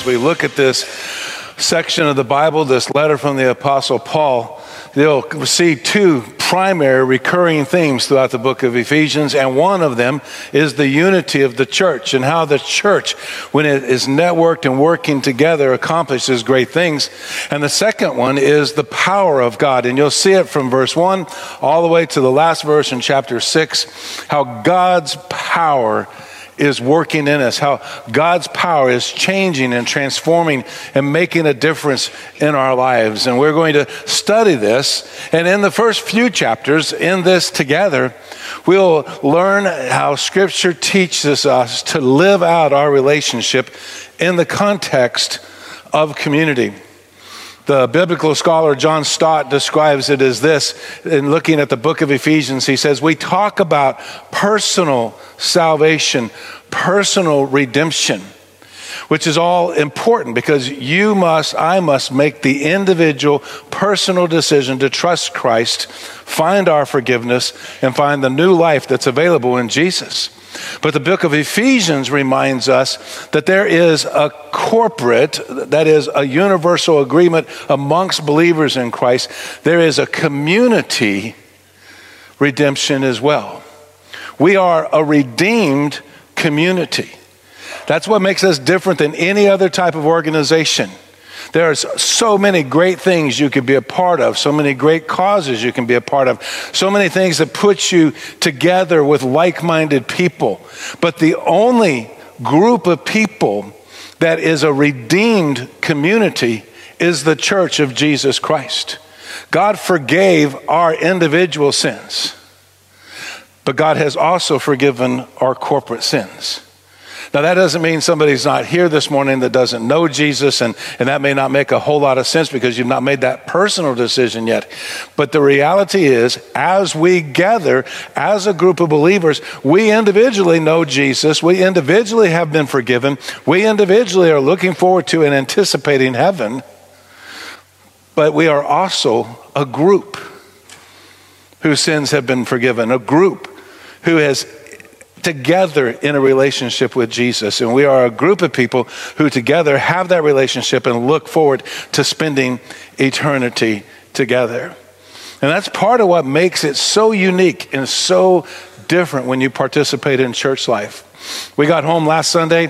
as we look at this section of the Bible, this letter from the Apostle Paul, you'll see two primary recurring themes throughout the book of Ephesians, and one of them is the unity of the church and how the church, when it is networked and working together, accomplishes great things. And the second one is the power of God. And you'll see it from verse 1 all the way to the last verse in chapter 6, how God's power is working in us, how God's power is changing and transforming and making a difference in our lives. And we're going to study this. And in the first few chapters in this together, we'll learn how Scripture teaches us to live out our relationship in the context of community. The biblical scholar John Stott describes it as this in looking at the book of Ephesians. He says, We talk about personal salvation, personal redemption, which is all important because you must, I must make the individual personal decision to trust Christ, find our forgiveness, and find the new life that's available in Jesus. But the book of Ephesians reminds us that there is a corporate, that is, a universal agreement amongst believers in Christ. There is a community redemption as well. We are a redeemed community. That's what makes us different than any other type of organization. There's so many great things you could be a part of, so many great causes you can be a part of, so many things that put you together with like minded people. But the only group of people that is a redeemed community is the church of Jesus Christ. God forgave our individual sins, but God has also forgiven our corporate sins. Now, that doesn't mean somebody's not here this morning that doesn't know Jesus, and, and that may not make a whole lot of sense because you've not made that personal decision yet. But the reality is, as we gather as a group of believers, we individually know Jesus, we individually have been forgiven, we individually are looking forward to and anticipating heaven, but we are also a group whose sins have been forgiven, a group who has together in a relationship with Jesus. And we are a group of people who together have that relationship and look forward to spending eternity together. And that's part of what makes it so unique and so different when you participate in church life. We got home last Sunday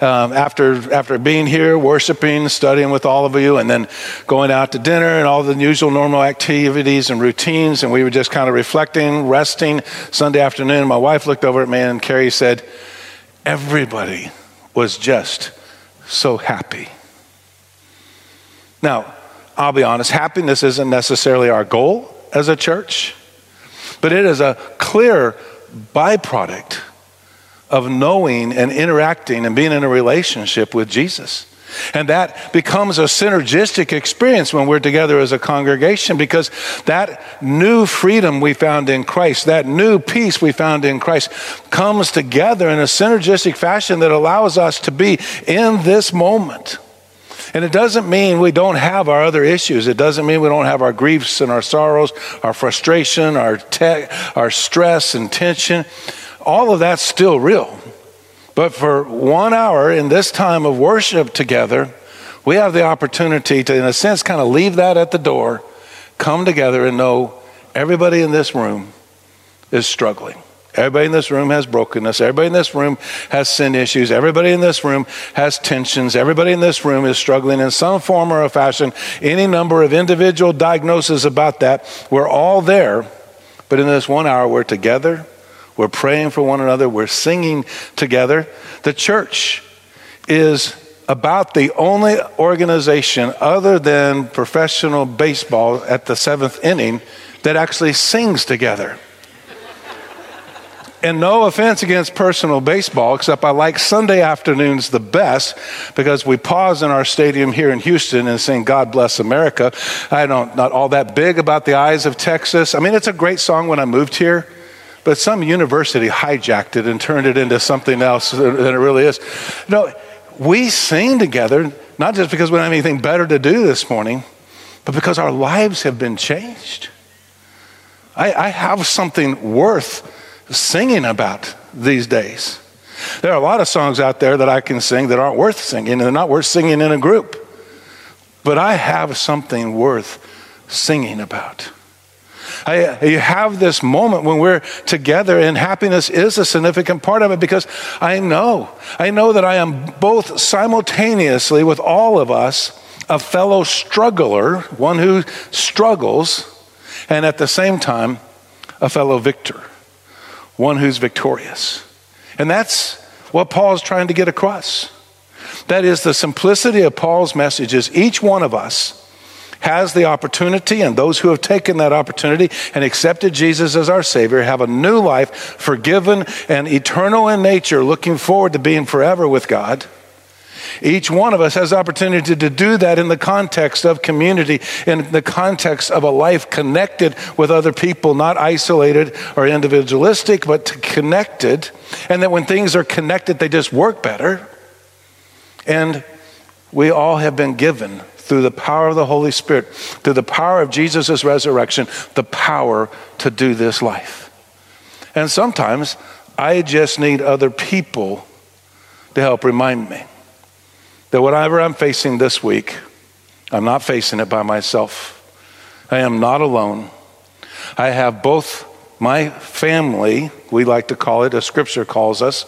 um, after, after being here, worshiping, studying with all of you, and then going out to dinner and all the usual normal activities and routines. And we were just kind of reflecting, resting Sunday afternoon. My wife looked over at me and Carrie said, Everybody was just so happy. Now, I'll be honest, happiness isn't necessarily our goal as a church, but it is a clear byproduct of knowing and interacting and being in a relationship with Jesus. And that becomes a synergistic experience when we're together as a congregation because that new freedom we found in Christ, that new peace we found in Christ, comes together in a synergistic fashion that allows us to be in this moment. And it doesn't mean we don't have our other issues. It doesn't mean we don't have our griefs and our sorrows, our frustration, our, te- our stress and tension all of that's still real. But for one hour in this time of worship together, we have the opportunity to, in a sense, kind of leave that at the door, come together and know everybody in this room is struggling. Everybody in this room has brokenness. Everybody in this room has sin issues. Everybody in this room has tensions. Everybody in this room is struggling in some form or a fashion. Any number of individual diagnoses about that. We're all there, but in this one hour, we're together we're praying for one another. We're singing together. The church is about the only organization other than professional baseball at the seventh inning that actually sings together. And no offense against personal baseball, except I like Sunday afternoons the best because we pause in our stadium here in Houston and sing God Bless America. I don't, not all that big about the eyes of Texas. I mean, it's a great song when I moved here. But some university hijacked it and turned it into something else than it really is. No, we sing together, not just because we don't have anything better to do this morning, but because our lives have been changed. I, I have something worth singing about these days. There are a lot of songs out there that I can sing that aren't worth singing, and they're not worth singing in a group. But I have something worth singing about. I, you have this moment when we're together, and happiness is a significant part of it because I know, I know that I am both simultaneously with all of us a fellow struggler, one who struggles, and at the same time, a fellow victor, one who's victorious. And that's what Paul's trying to get across. That is the simplicity of Paul's message is each one of us has the opportunity, and those who have taken that opportunity and accepted Jesus as our Savior have a new life, forgiven and eternal in nature, looking forward to being forever with God. Each one of us has opportunity to do that in the context of community, in the context of a life connected with other people, not isolated or individualistic, but connected. And that when things are connected, they just work better. And we all have been given through the power of the Holy Spirit, through the power of Jesus' resurrection, the power to do this life. And sometimes I just need other people to help remind me that whatever I'm facing this week, I'm not facing it by myself. I am not alone. I have both my family, we like to call it, as scripture calls us,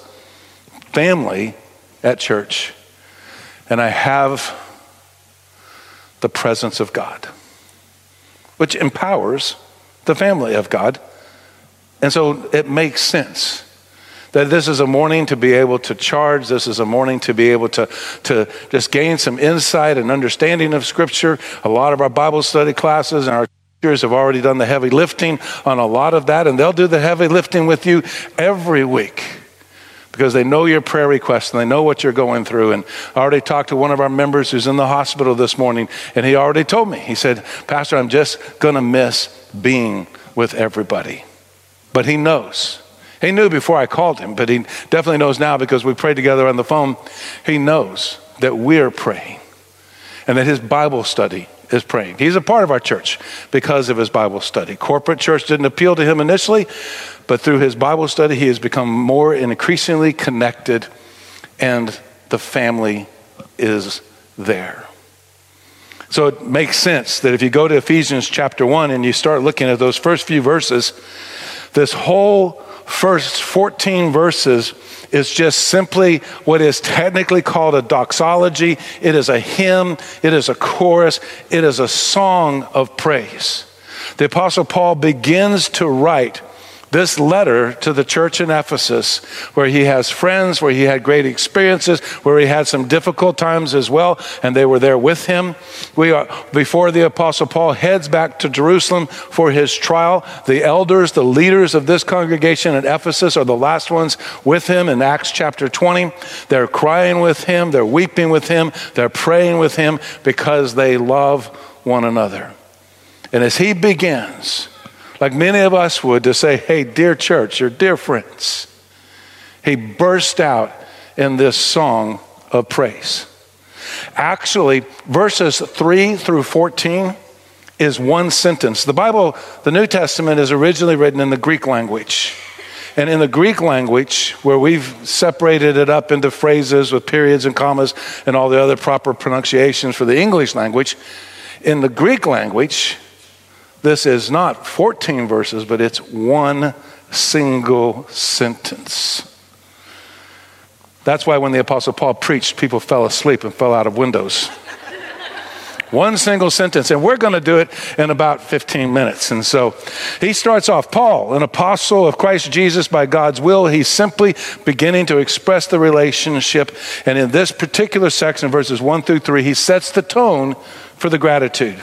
family at church, and I have the presence of God, which empowers the family of God. And so it makes sense that this is a morning to be able to charge. This is a morning to be able to, to just gain some insight and understanding of Scripture. A lot of our Bible study classes and our teachers have already done the heavy lifting on a lot of that, and they'll do the heavy lifting with you every week because they know your prayer requests and they know what you're going through. And I already talked to one of our members who's in the hospital this morning, and he already told me, he said, Pastor, I'm just going to miss being with everybody. But he knows. He knew before I called him, but he definitely knows now because we prayed together on the phone. He knows that we're praying and that his Bible study is praying. He's a part of our church because of his Bible study. Corporate church didn't appeal to him initially, but through his Bible study, he has become more and increasingly connected, and the family is there. So it makes sense that if you go to Ephesians chapter 1 and you start looking at those first few verses, this whole first 14 verses is just simply what is technically called a doxology. It is a hymn, it is a chorus, it is a song of praise. The Apostle Paul begins to write this letter to the church in Ephesus, where he has friends, where he had great experiences, where he had some difficult times as well, and they were there with him. We are before the apostle Paul heads back to Jerusalem for his trial. The elders, the leaders of this congregation at Ephesus are the last ones with him in Acts chapter 20. They're crying with him, they're weeping with him, they're praying with him because they love one another. And as he begins, like many of us would, to say, Hey, dear church, or dear friends, he burst out in this song of praise. Actually, verses 3 through 14 is one sentence. The Bible, the New Testament, is originally written in the Greek language. And in the Greek language, where we've separated it up into phrases with periods and commas and all the other proper pronunciations for the English language, in the Greek language, this is not 14 verses, but it's one single sentence. That's why when the Apostle Paul preached, people fell asleep and fell out of windows. One single sentence, and we're going to do it in about 15 minutes. And so he starts off Paul, an apostle of Christ Jesus by God's will. He's simply beginning to express the relationship. And in this particular section, verses 1 through 3, he sets the tone for the gratitude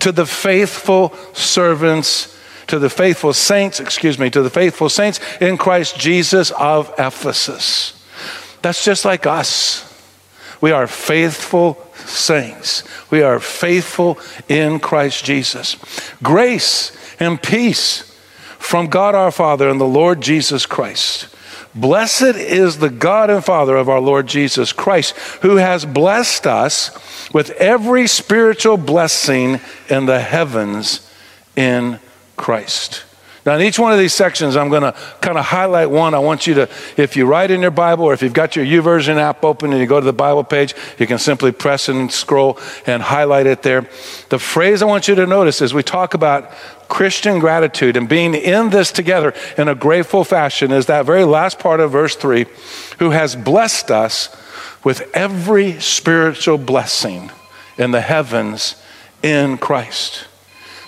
to the faithful servants, to the faithful saints, excuse me, to the faithful saints in Christ Jesus of Ephesus. That's just like us. We are faithful saints. We are faithful in Christ Jesus. Grace and peace from God our Father and the Lord Jesus Christ. Blessed is the God and Father of our Lord Jesus Christ, who has blessed us with every spiritual blessing in the heavens in Christ. Now, in each one of these sections, I'm going to kind of highlight one. I want you to, if you write in your Bible or if you've got your YouVersion app open and you go to the Bible page, you can simply press and scroll and highlight it there. The phrase I want you to notice as we talk about Christian gratitude and being in this together in a grateful fashion is that very last part of verse 3 who has blessed us with every spiritual blessing in the heavens in Christ.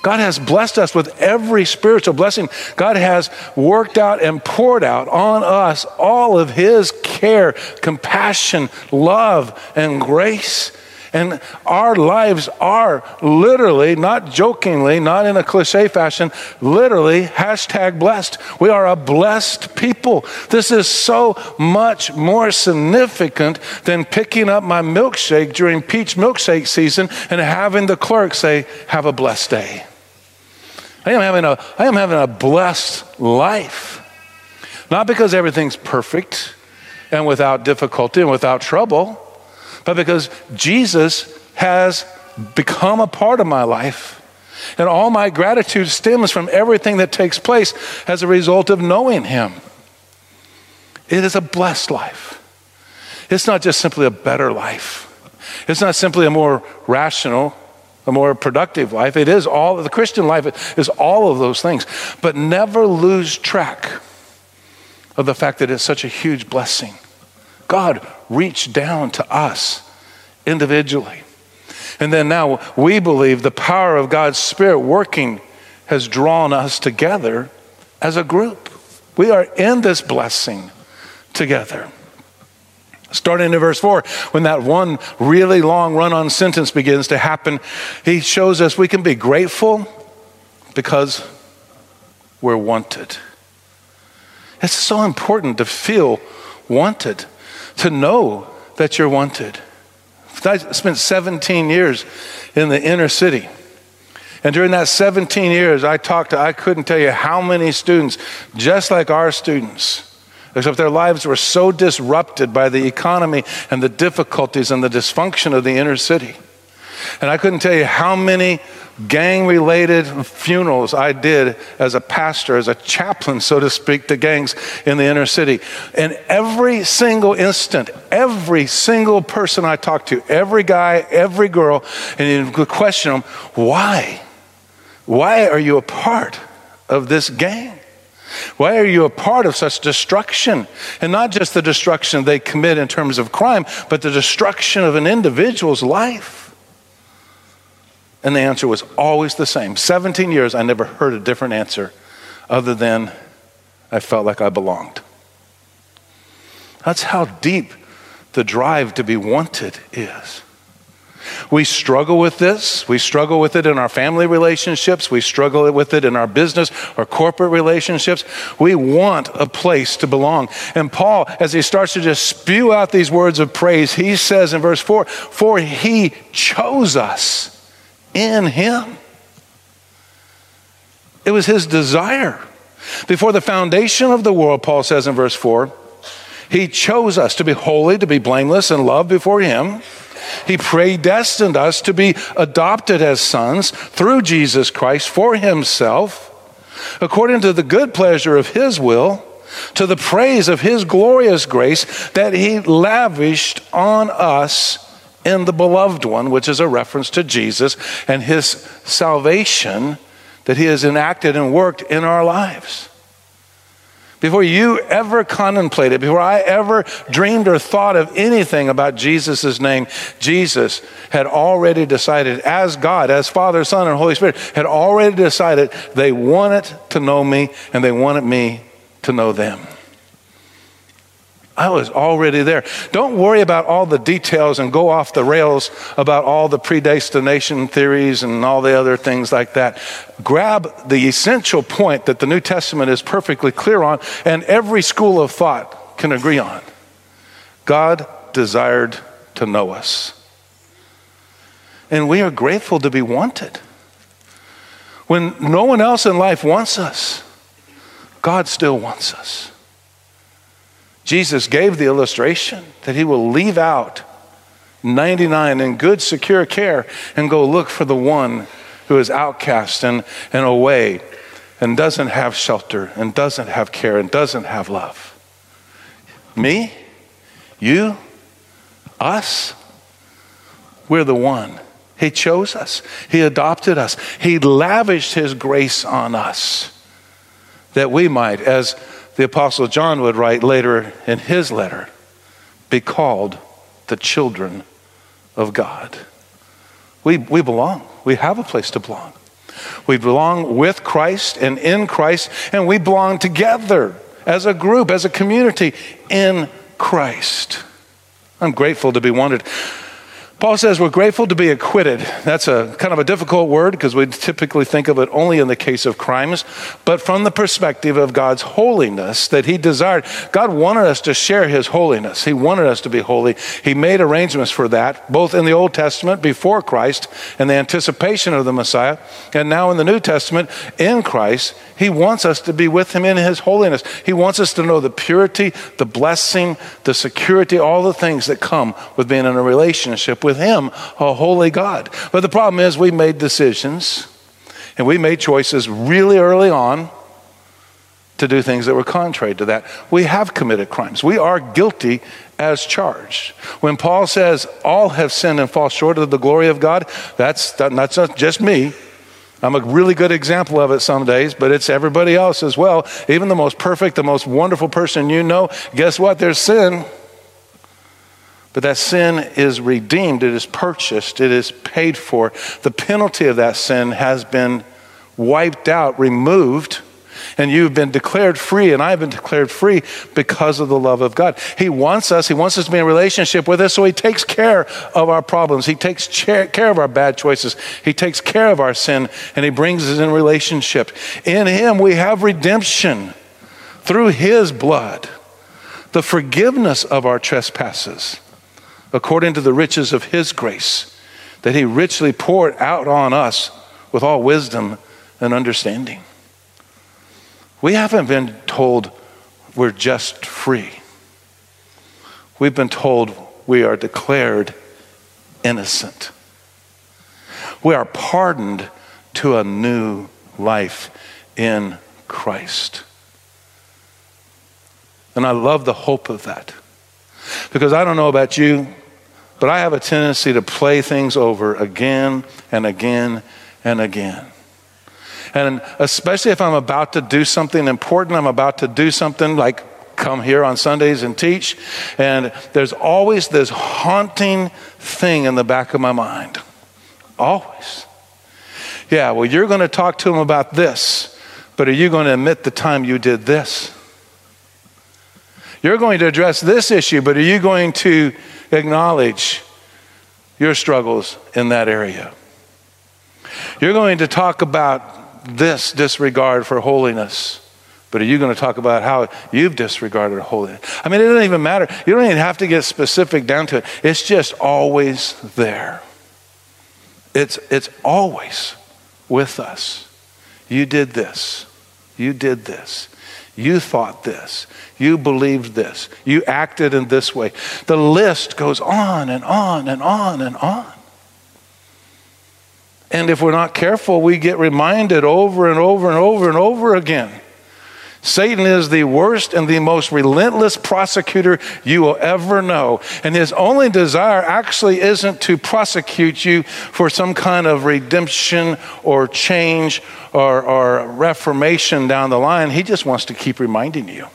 God has blessed us with every spiritual blessing. God has worked out and poured out on us all of His care, compassion, love, and grace. And our lives are literally, not jokingly, not in a cliche fashion, literally hashtag blessed. We are a blessed people. This is so much more significant than picking up my milkshake during peach milkshake season and having the clerk say, Have a blessed day. I am having a, I am having a blessed life. Not because everything's perfect and without difficulty and without trouble, but because Jesus has become a part of my life. And all my gratitude stems from everything that takes place as a result of knowing Him. It is a blessed life. It's not just simply a better life, it's not simply a more rational a more productive life. It is all the Christian life is all of those things. But never lose track of the fact that it's such a huge blessing. God reached down to us individually. And then now we believe the power of God's Spirit working has drawn us together as a group. We are in this blessing together. Starting in verse 4, when that one really long run on sentence begins to happen, he shows us we can be grateful because we're wanted. It's so important to feel wanted, to know that you're wanted. I spent 17 years in the inner city. And during that 17 years, I talked to, I couldn't tell you how many students, just like our students, except their lives were so disrupted by the economy and the difficulties and the dysfunction of the inner city. And I couldn't tell you how many gang related funerals I did as a pastor, as a chaplain, so to speak, to gangs in the inner city. And every single instant, every single person I talked to, every guy, every girl, and you could question them, why? Why are you a part of this gang? Why are you a part of such destruction? And not just the destruction they commit in terms of crime, but the destruction of an individual's life. And the answer was always the same. 17 years, I never heard a different answer other than I felt like I belonged. That's how deep the drive to be wanted is. We struggle with this. We struggle with it in our family relationships. We struggle with it in our business or corporate relationships. We want a place to belong. And Paul, as he starts to just spew out these words of praise, he says in verse 4 For he chose us in him. It was his desire. Before the foundation of the world, Paul says in verse 4, he chose us to be holy, to be blameless, and love before him. He predestined us to be adopted as sons through Jesus Christ for himself, according to the good pleasure of his will, to the praise of his glorious grace that he lavished on us in the beloved one, which is a reference to Jesus and his salvation that he has enacted and worked in our lives before you ever contemplated, before I ever dreamed or thought of anything about Jesus' name, Jesus had already decided, as God, as Father, Son, and Holy Spirit, had already decided they wanted to know me and they wanted me to know them. I was already there. Don't worry about all the details and go off the rails about all the predestination theories and all the other things like that. Grab the essential point that the New Testament is perfectly clear on and every school of thought can agree on. God desired to know us. And we are grateful to be wanted. When no one else in life wants us, God still wants us. Jesus gave the illustration that he will leave out 99 in good, secure care and go look for the one who is outcast and, and away and doesn't have shelter and doesn't have care and doesn't have love? Me? You? Us? We're the one. He chose us, He adopted us, He lavished His grace on us that we might, as the Apostle John would write later in his letter, be called the children of God. We, we belong, we have a place to belong. We belong with Christ and in Christ, and we belong together as a group, as a community in Christ. I'm grateful to be wanted. Paul says we're grateful to be acquitted. That's a kind of a difficult word because we typically think of it only in the case of crimes, but from the perspective of God's holiness that he desired. God wanted us to share his holiness. He wanted us to be holy. He made arrangements for that, both in the Old Testament before Christ and the anticipation of the Messiah, and now in the New Testament in Christ. He wants us to be with him in his holiness. He wants us to know the purity, the blessing, the security, all the things that come with being in a relationship with with Him, a holy God. But the problem is, we made decisions and we made choices really early on to do things that were contrary to that. We have committed crimes. We are guilty as charged. When Paul says all have sinned and fall short of the glory of God, that's, that's not just me. I'm a really good example of it some days, but it's everybody else as well. Even the most perfect, the most wonderful person you know, guess what? There's sin. But that sin is redeemed, it is purchased, it is paid for. The penalty of that sin has been wiped out, removed, and you've been declared free, and I've been declared free because of the love of God. He wants us, He wants us to be in relationship with us, so He takes care of our problems. He takes care of our bad choices. He takes care of our sin, and He brings us in relationship. In Him, we have redemption through His blood, the forgiveness of our trespasses according to the riches of his grace, that he richly poured out on us with all wisdom and understanding. We haven't been told we're just free. We've been told we are declared innocent. We are pardoned to a new life in Christ. And I love the hope of that. Because I don't know about you, but I have a tendency to play things over again and again and again. And especially if I'm about to do something important, I'm about to do something like come here on Sundays and teach, and there's always this haunting thing in the back of my mind. Always. Yeah, well, you're going to talk to them about this, but are you going to admit the time you did this? You're going to address this issue, but are you going to acknowledge your struggles in that area? You're going to talk about this disregard for holiness, but are you going to talk about how you've disregarded holiness? I mean, it doesn't even matter. You don't even have to get specific down to it, it's just always there. It's, it's always with us. You did this. You did this. You thought this. You believed this. You acted in this way. The list goes on and on and on and on. And if we're not careful, we get reminded over and over and over and over again Satan is the worst and the most relentless prosecutor you will ever know. And his only desire actually isn't to prosecute you for some kind of redemption or change or, or reformation down the line. He just wants to keep reminding you.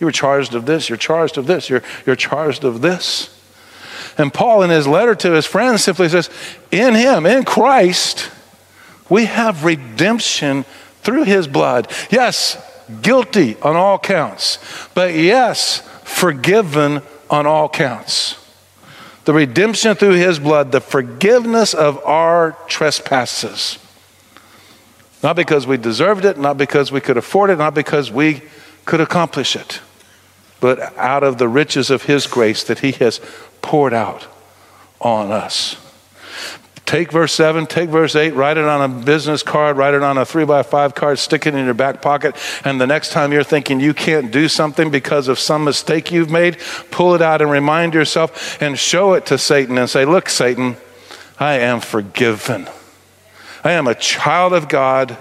You were charged of this, you're charged of this, you're, you're charged of this. And Paul, in his letter to his friends, simply says, In him, in Christ, we have redemption through his blood. Yes, guilty on all counts, but yes, forgiven on all counts. The redemption through his blood, the forgiveness of our trespasses. Not because we deserved it, not because we could afford it, not because we could accomplish it, but out of the riches of his grace that he has poured out on us. Take verse 7, take verse 8, write it on a business card, write it on a 3 by 5 card, stick it in your back pocket, and the next time you're thinking you can't do something because of some mistake you've made, pull it out and remind yourself and show it to Satan and say, Look, Satan, I am forgiven. I am a child of God.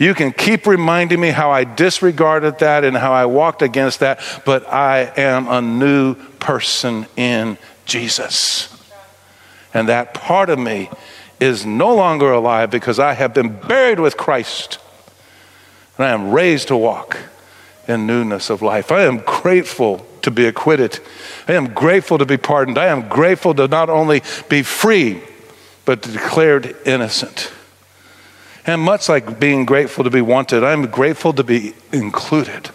You can keep reminding me how I disregarded that and how I walked against that, but I am a new person in Jesus. And that part of me is no longer alive because I have been buried with Christ. And I am raised to walk in newness of life. I am grateful to be acquitted. I am grateful to be pardoned. I am grateful to not only be free, but declared innocent. And much like being grateful to be wanted, I'm grateful to be included.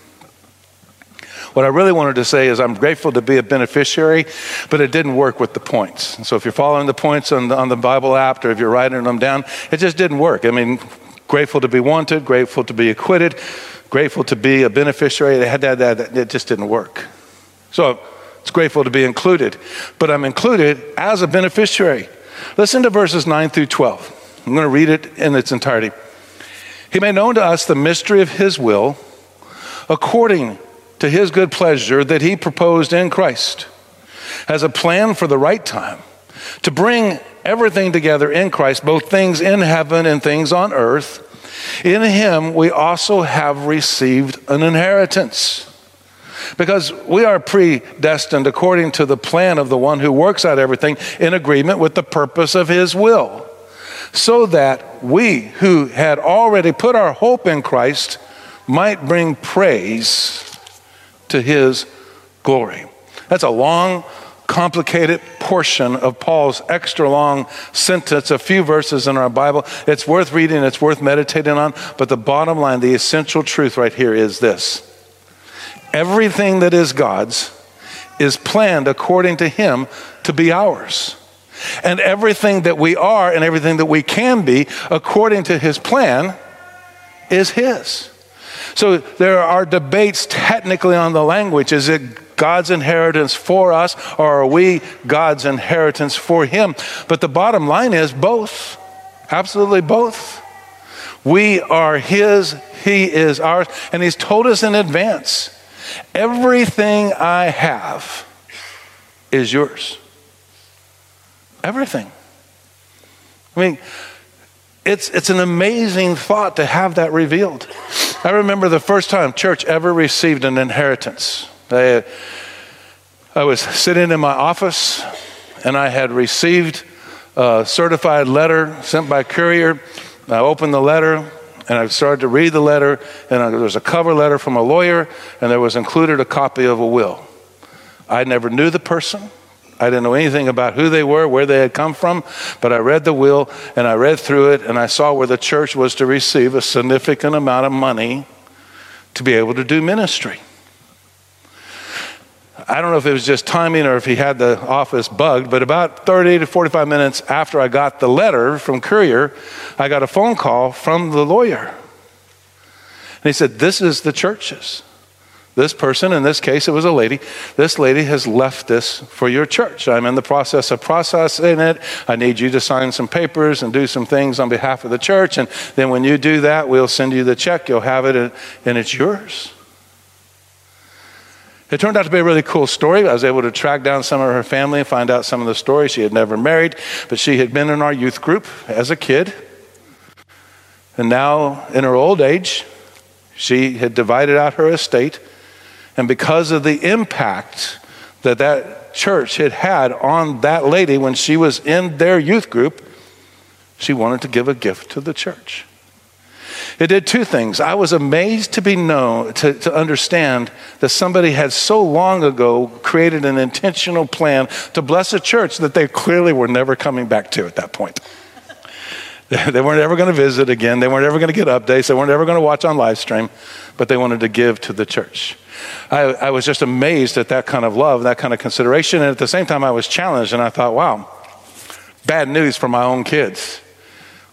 What I really wanted to say is I'm grateful to be a beneficiary, but it didn't work with the points. So if you're following the points on the, on the Bible app or if you're writing them down, it just didn't work. I mean, grateful to be wanted, grateful to be acquitted, grateful to be a beneficiary. It, had that, that, it just didn't work. So it's grateful to be included, but I'm included as a beneficiary. Listen to verses 9 through 12. I'm going to read it in its entirety. He made known to us the mystery of his will according to his good pleasure that he proposed in Christ as a plan for the right time to bring everything together in Christ, both things in heaven and things on earth. In him we also have received an inheritance. Because we are predestined according to the plan of the one who works out everything in agreement with the purpose of his will, so that we who had already put our hope in Christ might bring praise to his glory. That's a long, complicated portion of Paul's extra long sentence, a few verses in our Bible. It's worth reading, it's worth meditating on, but the bottom line, the essential truth right here is this everything that is God's is planned according to Him to be ours. And everything that we are and everything that we can be according to His plan is His. So there are debates technically on the language. Is it God's inheritance for us, or are we God's inheritance for Him? But the bottom line is both. Absolutely both. We are His, He is ours, and He's told us in advance everything I have is yours. Everything. I mean, it's, it's an amazing thought to have that revealed. I remember the first time church ever received an inheritance. I, I was sitting in my office and I had received a certified letter sent by courier. I opened the letter and I started to read the letter, and there was a cover letter from a lawyer, and there was included a copy of a will. I never knew the person. I didn't know anything about who they were, where they had come from, but I read the will and I read through it and I saw where the church was to receive a significant amount of money to be able to do ministry. I don't know if it was just timing or if he had the office bugged, but about 30 to 45 minutes after I got the letter from Courier, I got a phone call from the lawyer. And he said, This is the church's. This person, in this case, it was a lady. This lady has left this for your church. I'm in the process of processing it. I need you to sign some papers and do some things on behalf of the church. And then when you do that, we'll send you the check. You'll have it, and it's yours. It turned out to be a really cool story. I was able to track down some of her family and find out some of the stories. She had never married, but she had been in our youth group as a kid. And now, in her old age, she had divided out her estate and because of the impact that that church had had on that lady when she was in their youth group, she wanted to give a gift to the church. It did two things. I was amazed to be known, to, to understand that somebody had so long ago created an intentional plan to bless a church that they clearly were never coming back to at that point. They weren't ever going to visit again. They weren't ever going to get updates. They weren't ever going to watch on live stream, but they wanted to give to the church. I, I was just amazed at that kind of love, that kind of consideration. And at the same time, I was challenged and I thought, wow, bad news for my own kids.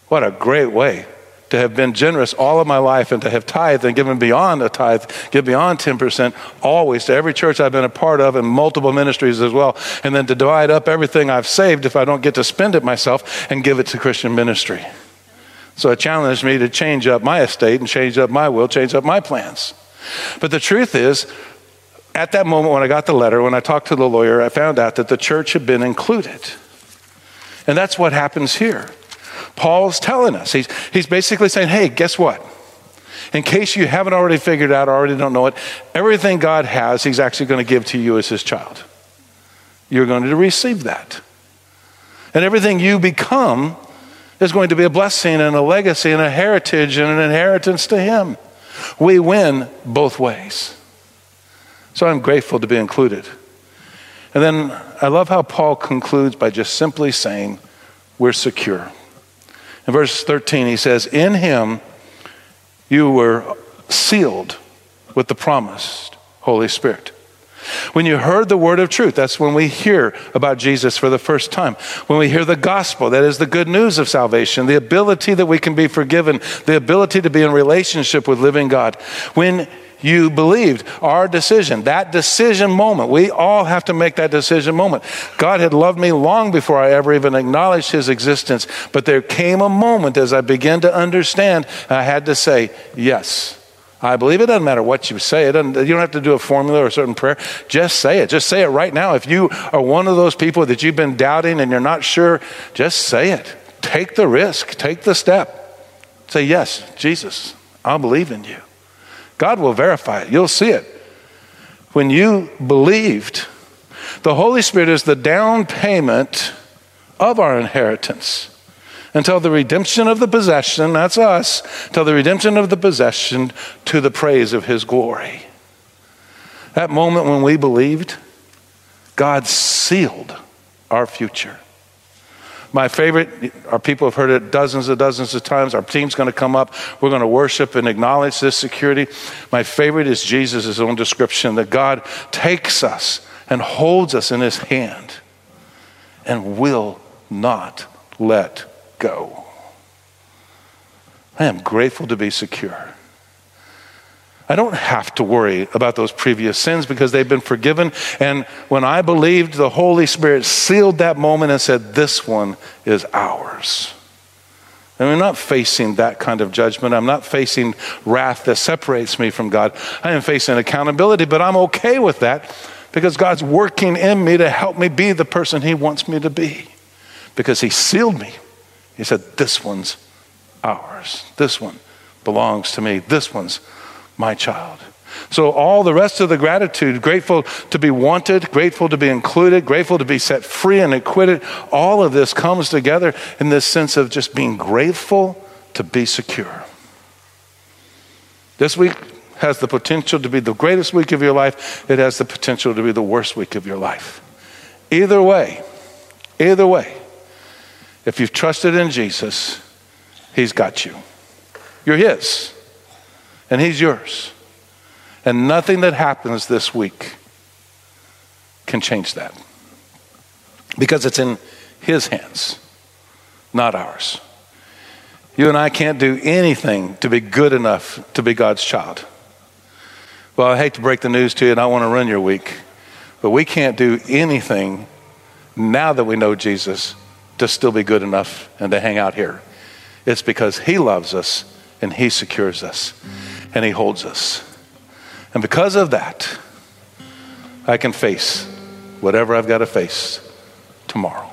What a great way to have been generous all of my life and to have tithed and given beyond a tithe, give beyond 10% always to every church I've been a part of and multiple ministries as well. And then to divide up everything I've saved if I don't get to spend it myself and give it to Christian ministry. So it challenged me to change up my estate and change up my will, change up my plans. But the truth is, at that moment when I got the letter, when I talked to the lawyer, I found out that the church had been included. And that's what happens here. Paul's telling us, he's, he's basically saying, hey, guess what? In case you haven't already figured out, already don't know it, everything God has, He's actually going to give to you as His child. You're going to receive that. And everything you become is going to be a blessing and a legacy and a heritage and an inheritance to Him. We win both ways. So I'm grateful to be included. And then I love how Paul concludes by just simply saying, We're secure. In verse 13, he says, In Him you were sealed with the promised Holy Spirit. When you heard the word of truth, that's when we hear about Jesus for the first time. When we hear the gospel, that is the good news of salvation, the ability that we can be forgiven, the ability to be in relationship with living God. When you believed our decision, that decision moment, we all have to make that decision moment. God had loved me long before I ever even acknowledged his existence, but there came a moment as I began to understand, I had to say, yes. I believe it doesn't matter what you say. It doesn't, you don't have to do a formula or a certain prayer. Just say it. Just say it right now. If you are one of those people that you've been doubting and you're not sure, just say it. Take the risk. Take the step. Say, Yes, Jesus, I'll believe in you. God will verify it. You'll see it. When you believed, the Holy Spirit is the down payment of our inheritance until the redemption of the possession, that's us, till the redemption of the possession to the praise of his glory. That moment when we believed, God sealed our future. My favorite, our people have heard it dozens and dozens of times. Our team's going to come up. We're going to worship and acknowledge this security. My favorite is Jesus' own description that God takes us and holds us in his hand and will not let go. I am grateful to be secure. I don't have to worry about those previous sins because they've been forgiven. And when I believed, the Holy Spirit sealed that moment and said, This one is ours. And I'm not facing that kind of judgment. I'm not facing wrath that separates me from God. I am facing accountability, but I'm okay with that because God's working in me to help me be the person He wants me to be because He sealed me. He said, This one's ours. This one belongs to me. This one's my child. So, all the rest of the gratitude, grateful to be wanted, grateful to be included, grateful to be set free and acquitted, all of this comes together in this sense of just being grateful to be secure. This week has the potential to be the greatest week of your life, it has the potential to be the worst week of your life. Either way, either way, if you've trusted in Jesus, He's got you. You're His, and He's yours. And nothing that happens this week can change that because it's in His hands, not ours. You and I can't do anything to be good enough to be God's child. Well, I hate to break the news to you, and I want to run your week, but we can't do anything now that we know Jesus to still be good enough and to hang out here. It's because He loves us and He secures us and He holds us. And because of that, I can face whatever I've got to face tomorrow.